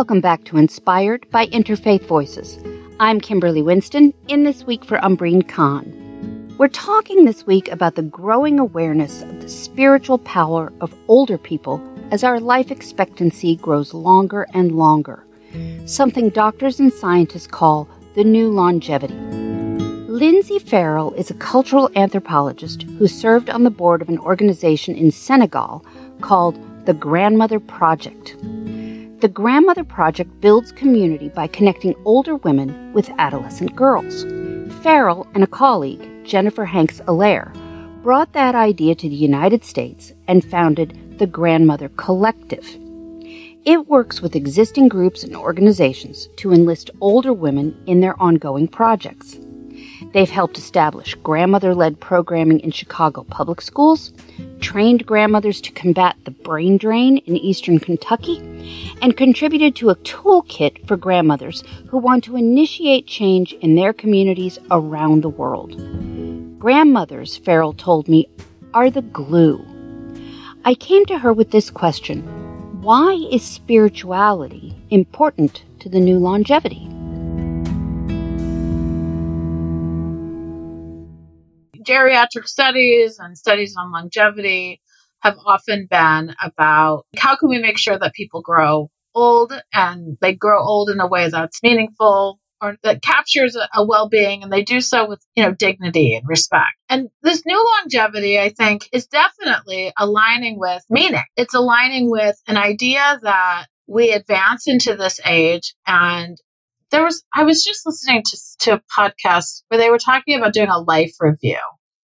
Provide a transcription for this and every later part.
Welcome back to Inspired by Interfaith Voices. I'm Kimberly Winston, in this week for Umbreen Khan. We're talking this week about the growing awareness of the spiritual power of older people as our life expectancy grows longer and longer, something doctors and scientists call the new longevity. Lynsey Farrell is a cultural anthropologist who served on the board of an organization in Senegal called the Grandmother Project. The Grandmother Project builds community by connecting older women with adolescent girls. Farrell and a colleague, Jennifer Hanks Allaire, brought that idea to the United States and founded the Grandmother Collective. It works with existing groups and organizations to enlist older women in their ongoing projects. They've helped establish grandmother led programming in Chicago public schools, trained grandmothers to combat the brain drain in eastern Kentucky, and contributed to a toolkit for grandmothers who want to initiate change in their communities around the world. Grandmothers, Farrell told me, are the glue. I came to her with this question Why is spirituality important to the new longevity? Geriatric studies and studies on longevity have often been about how can we make sure that people grow old and they grow old in a way that's meaningful or that captures a, well-being and they do so with you know dignity and respect. And this new longevity i think is definitely aligning with meaning. It's aligning with an idea that we advance into this age and there was i was just listening to, to a podcast where they were talking about doing a life review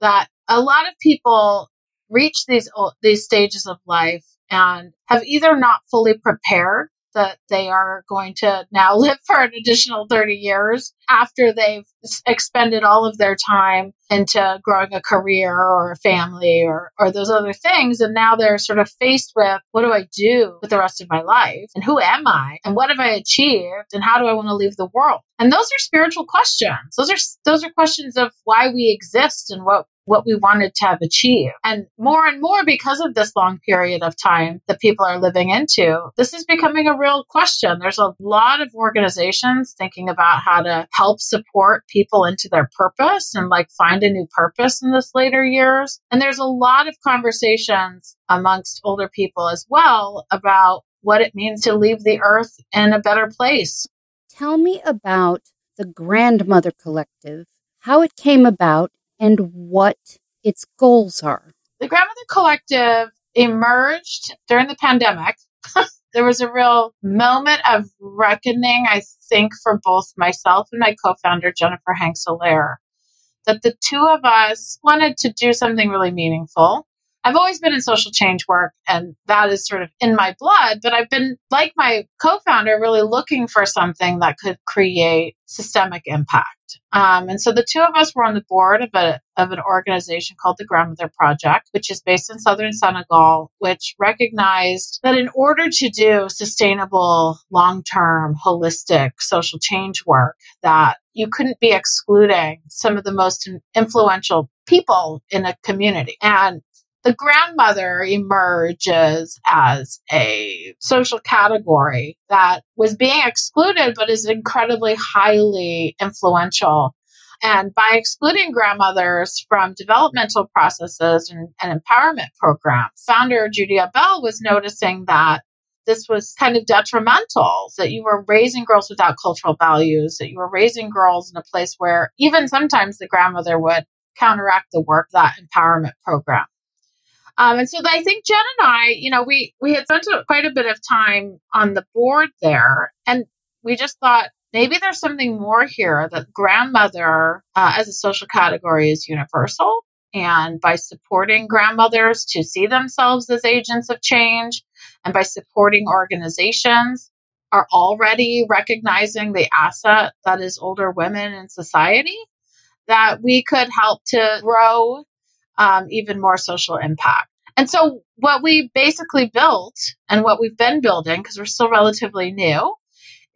that a lot of people reach these these stages of life and have either not fully prepared that they are going to now live for an additional 30 years after they've expended all of their time into growing a career or a family or, or those other things. And now they're sort of faced with what do I do with the rest of my life? And who am I? And what have I achieved? And how do I want to leave the world? And those are spiritual questions. Those are those are questions of why we exist and what what we wanted to have achieved. And more and more, because of this long period of time that people are living into, this is becoming a real question. There's a lot of organizations thinking about how to help support people into their purpose and like find a new purpose in this later years. And there's a lot of conversations amongst older people as well about what it means to leave the earth in a better place. Tell me about the Grandmother Collective, how it came about, and what its goals are. The Grandmother Collective emerged during the pandemic. there was a real moment of reckoning, I think, for both myself and my co founder, Jennifer Hanks that the two of us wanted to do something really meaningful I've always been in social change work and that is sort of in my blood, but I've been, like my co founder, really looking for something that could create systemic impact. Um, and so the two of us were on the board of, a, of an organization called the Grandmother Project, which is based in southern Senegal, which recognized that in order to do sustainable, long term, holistic social change work, that you couldn't be excluding some of the most influential people in a community. And the grandmother emerges as a social category that was being excluded but is incredibly highly influential. And by excluding grandmothers from developmental processes and, and empowerment programs, founder Judi Aubel was noticing that this was kind of detrimental that you were raising girls without cultural values, that you were raising girls in a place where even sometimes the grandmother would counteract the work that empowerment program um, and so I think Jen and I, you know, we we had spent quite a bit of time on the board there, and we just thought maybe there's something more here that grandmother uh, as a social category is universal. And by supporting grandmothers to see themselves as agents of change, and by supporting organizations are already recognizing the asset that is older women in society, that we could help to grow um, even more social impact. And so, what we basically built and what we've been building, because we're still relatively new,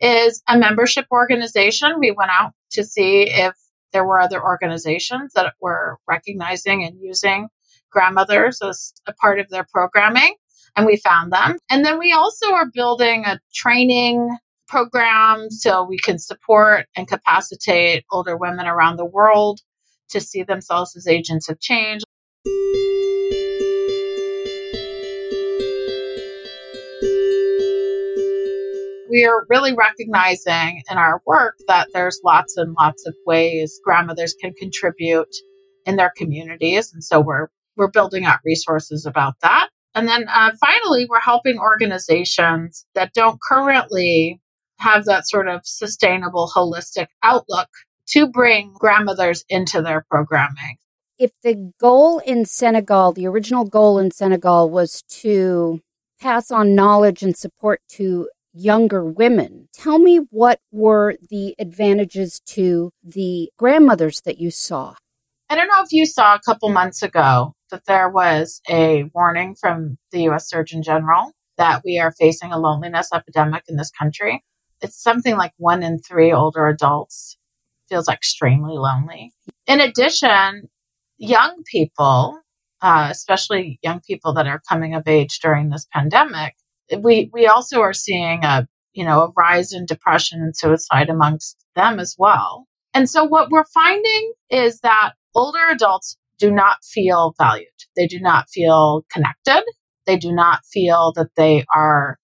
is a membership organization. We went out to see if there were other organizations that were recognizing and using grandmothers as a part of their programming, and we found them. And then we also are building a training program so we can support and capacitate older women around the world to see themselves as agents of change. We are really recognizing in our work that there's lots and lots of ways grandmothers can contribute in their communities. And so we're, we're building out resources about that. And then uh, finally, we're helping organizations that don't currently have that sort of sustainable, holistic outlook to bring grandmothers into their programming. If the goal in Senegal, the original goal in Senegal was to pass on knowledge and support to younger women. Tell me what were the advantages to the grandmothers that you saw? I don't know if you saw a couple months ago that there was a warning from the US Surgeon General that we are facing a loneliness epidemic in this country. It's something like one in three older adults feels extremely lonely. In addition, young people, uh, especially young people that are coming of age during this pandemic, we we also are seeing a you know a rise in depression and suicide amongst them as well. And so what we're finding is that older adults do not feel valued. They do not feel connected. They do not feel that they are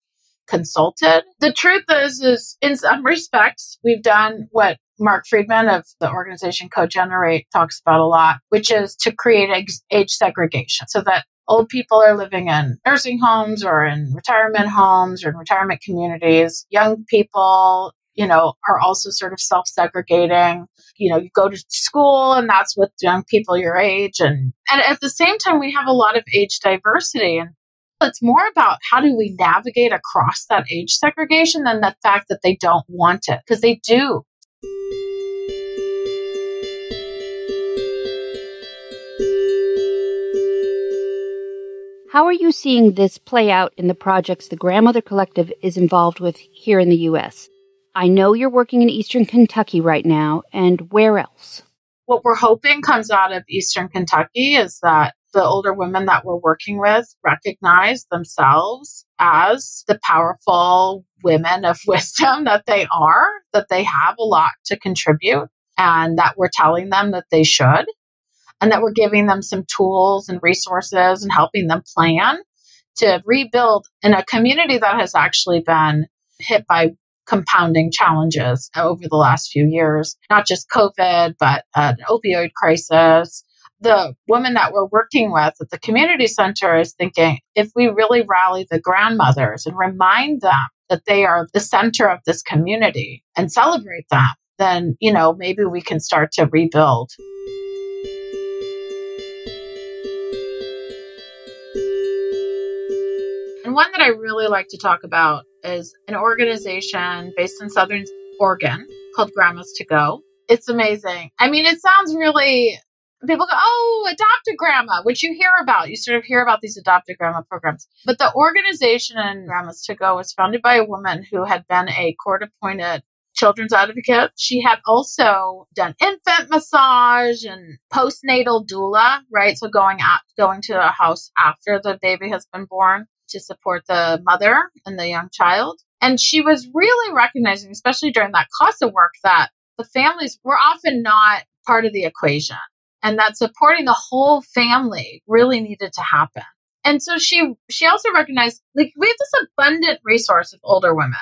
consulted. The truth is, is in some respects, we've done what Marc Freedman of the organization CoGenerate talks about a lot, which is to create age segregation so that old people are living in nursing homes or in retirement homes or in retirement communities. Young people, you know, are also sort of self segregating. You know, you go to school and that's with young people your age. And, and at the same time, we have a lot of age diversity. And it's more about how do we navigate across that age segregation than the fact that they don't want it, because they do. How are you seeing this play out in the projects the Grandmother Collective is involved with here in the U.S.? I know you're working in Eastern Kentucky right now, and where else? What we're hoping comes out of Eastern Kentucky is that the older women that we're working with recognize themselves as the powerful women of wisdom that they are, that they have a lot to contribute, and that we're telling them that they should and that we're giving them some tools and resources and helping them plan to rebuild in a community that has actually been hit by compounding challenges over the last few years, not just COVID, but an opioid crisis. The woman that we're working with at the community center is thinking if we really rally the grandmothers and remind them that they are the center of this community and celebrate them, then, you know, maybe we can start to rebuild. And one that I really like to talk about is an organization based in Southern Oregon called Grandmas to Go. It's amazing. I mean, it sounds really, people go, oh, adopt a grandma, which you hear about. You sort of hear about these adopt a grandma programs. But the organization in Grandmas to Go was founded by a woman who had been a court appointed children's advocate. She had also done infant massage and postnatal doula, right? So going out, going to a house after the baby has been born to support the mother and the young child. And she was really recognizing, especially during that CASA work, that the families were often not part of the equation and that supporting the whole family really needed to happen. And so she she also recognized like we have this abundant resource of older women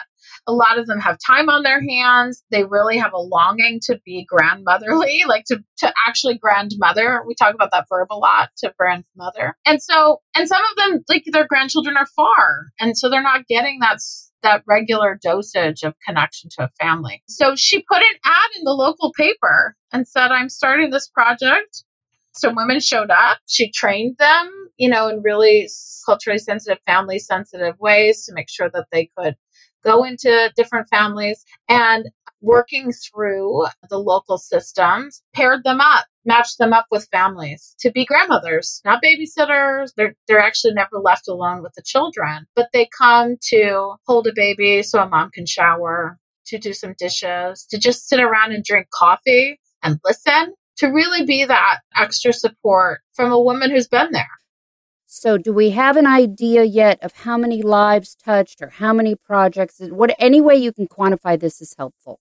a lot of them have time on their hands. They really have a longing to be grandmotherly, like to, to actually grandmother. We talk about that verb a lot to grandmother. And so, and some of them, like their grandchildren are far. And so they're not getting that that regular dosage of connection to a family. So she put an ad in the local paper and said, I'm starting this project. So women showed up. She trained them, you know, in really culturally sensitive, family sensitive ways to make sure that they could go into different families and working through the local systems, paired them up, matched them up with families to be grandmothers, not babysitters. They're, they're actually never left alone with the children, but they come to hold a baby so a mom can shower, to do some dishes, to just sit around and drink coffee and listen, to really be that extra support from a woman who's been there. So, do we have an idea yet of how many lives touched or how many projects? What any way you can quantify this is helpful.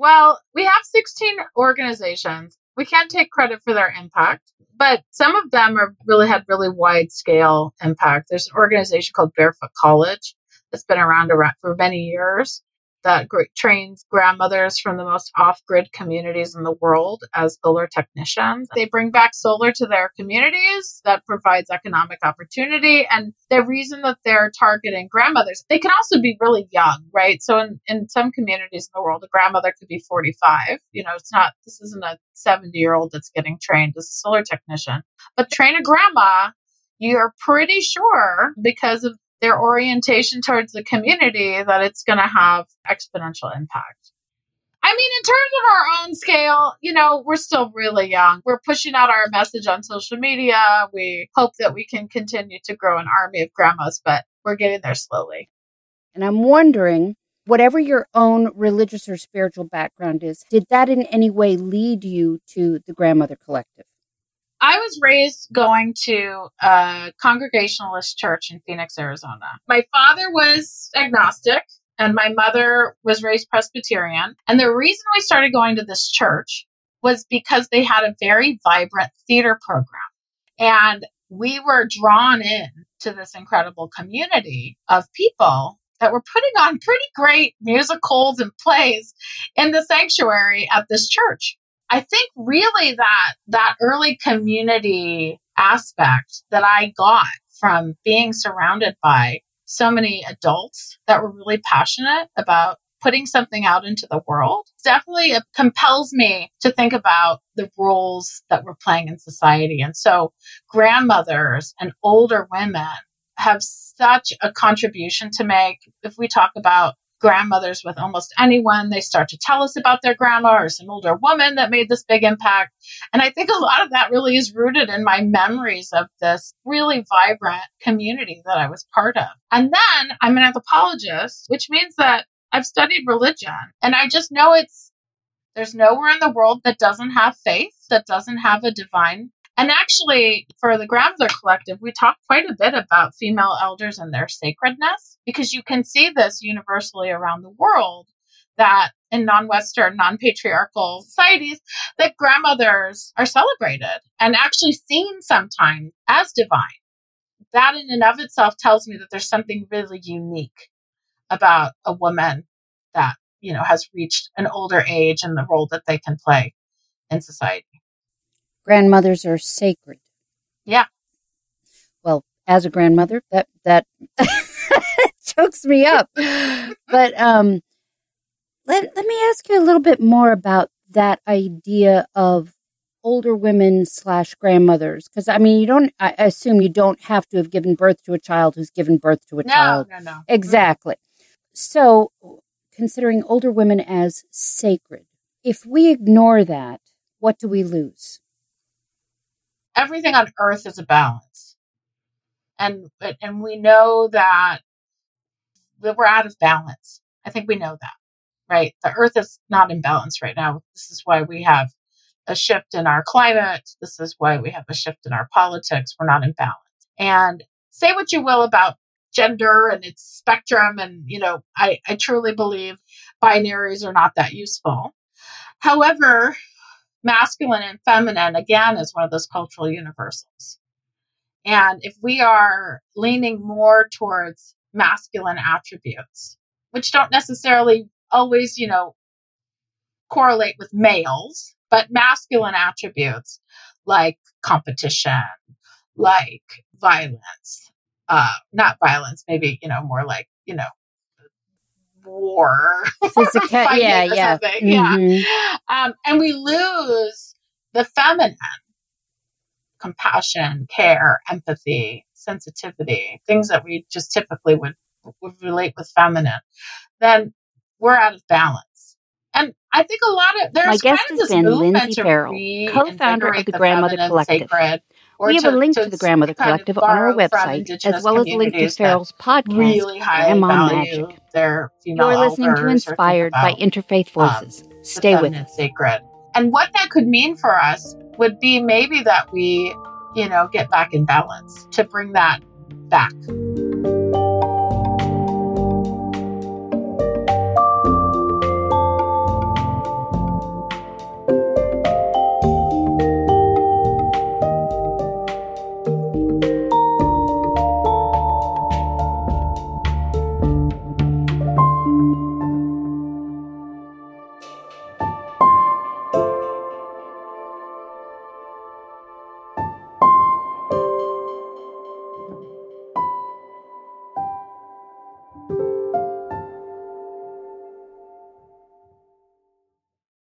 Well, we have 16 organizations. We can't take credit for their impact, but some of them are really had really wide scale impact. There's an organization called Barefoot College that's been around for many years that trains grandmothers from the most off grid communities in the world as solar technicians. They bring back solar to their communities that provides economic opportunity. And the reason that they're targeting grandmothers, they can also be really young, right? So in, in some communities in the world, a grandmother could be 45. You know, it's not, this isn't a 70 year old that's getting trained as a solar technician, but train a grandma you're pretty sure because of their orientation towards the community that it's going to have exponential impact. I mean, in terms of our own scale, you know, we're still really young. We're pushing out our message on social media. We hope that we can continue to grow an army of grandmas, but we're getting there slowly. And I'm wondering, whatever your own religious or spiritual background is, did that in any way lead you to the Grandmother Collective? Was raised going to a Congregationalist church in Phoenix, Arizona. My father was agnostic and my mother was raised Presbyterian. And the reason we started going to this church was because they had a very vibrant theater program. And we were drawn in to this incredible community of people that were putting on pretty great musicals and plays in the sanctuary at this church. I think really that that early community aspect that I got from being surrounded by so many adults that were really passionate about putting something out into the world definitely uh, compels me to think about the roles that we're playing in society. And so grandmothers and older women have such a contribution to make. If we talk about grandmothers with almost anyone. They start to tell us about their grandma or some older woman that made this big impact. And I think a lot of that really is rooted in my memories of this really vibrant community that I was part of. And then I'm an anthropologist, which means that I've studied religion and I just know it's there's nowhere in the world that doesn't have faith, that doesn't have a divine and actually, for the Grandmother Collective, we talk quite a bit about female elders and their sacredness because you can see this universally around the world that in non-Western, non-patriarchal societies, that grandmothers are celebrated and actually seen sometimes as divine. That in and of itself tells me that there's something really unique about a woman that, you know, has reached an older age and the role that they can play in society grandmothers are sacred. Yeah. Well, as a grandmother, that that chokes me up. but um, let let me ask you a little bit more about that idea of older women slash grandmothers because i mean you don't i assume you don't have to have given birth to a child who's given birth to a no, child no no exactly so considering older women as sacred if we ignore that what do we lose everything on earth is a balance. And and we know that we're out of balance. I think we know that. Right? The earth is not in balance right now. This is why we have a shift in our climate. This is why we have a shift in our politics. We're not in balance. And say what you will about gender and its spectrum and you know I, I truly believe binaries are not that useful however masculine and feminine, again, is one of those cultural universals. And if we are leaning more towards masculine attributes, which don't necessarily always, you know, correlate with males, but masculine attributes like competition, like violence, uh, not violence, maybe, you know, more like, you know, war. Physical, yeah, yeah. Mm-hmm. yeah. Um, and we lose the feminine compassion, care, empathy, sensitivity, things that we just typically would, would relate with feminine, then we're out of balance. And I think a lot of there's my guest has been Lynsey Farrell, co-founder of the Grandmother Collective. Sacred, we have to, a link to, to the Grandmother Collective on our website, as well as a link to Farrell's podcast, really Grandma Magic. Their You're listening to Inspired by Interfaith um, Voices. Um, Stay with us. Sacred. And what that could mean for us would be maybe that we you know, get back in balance, to bring that back.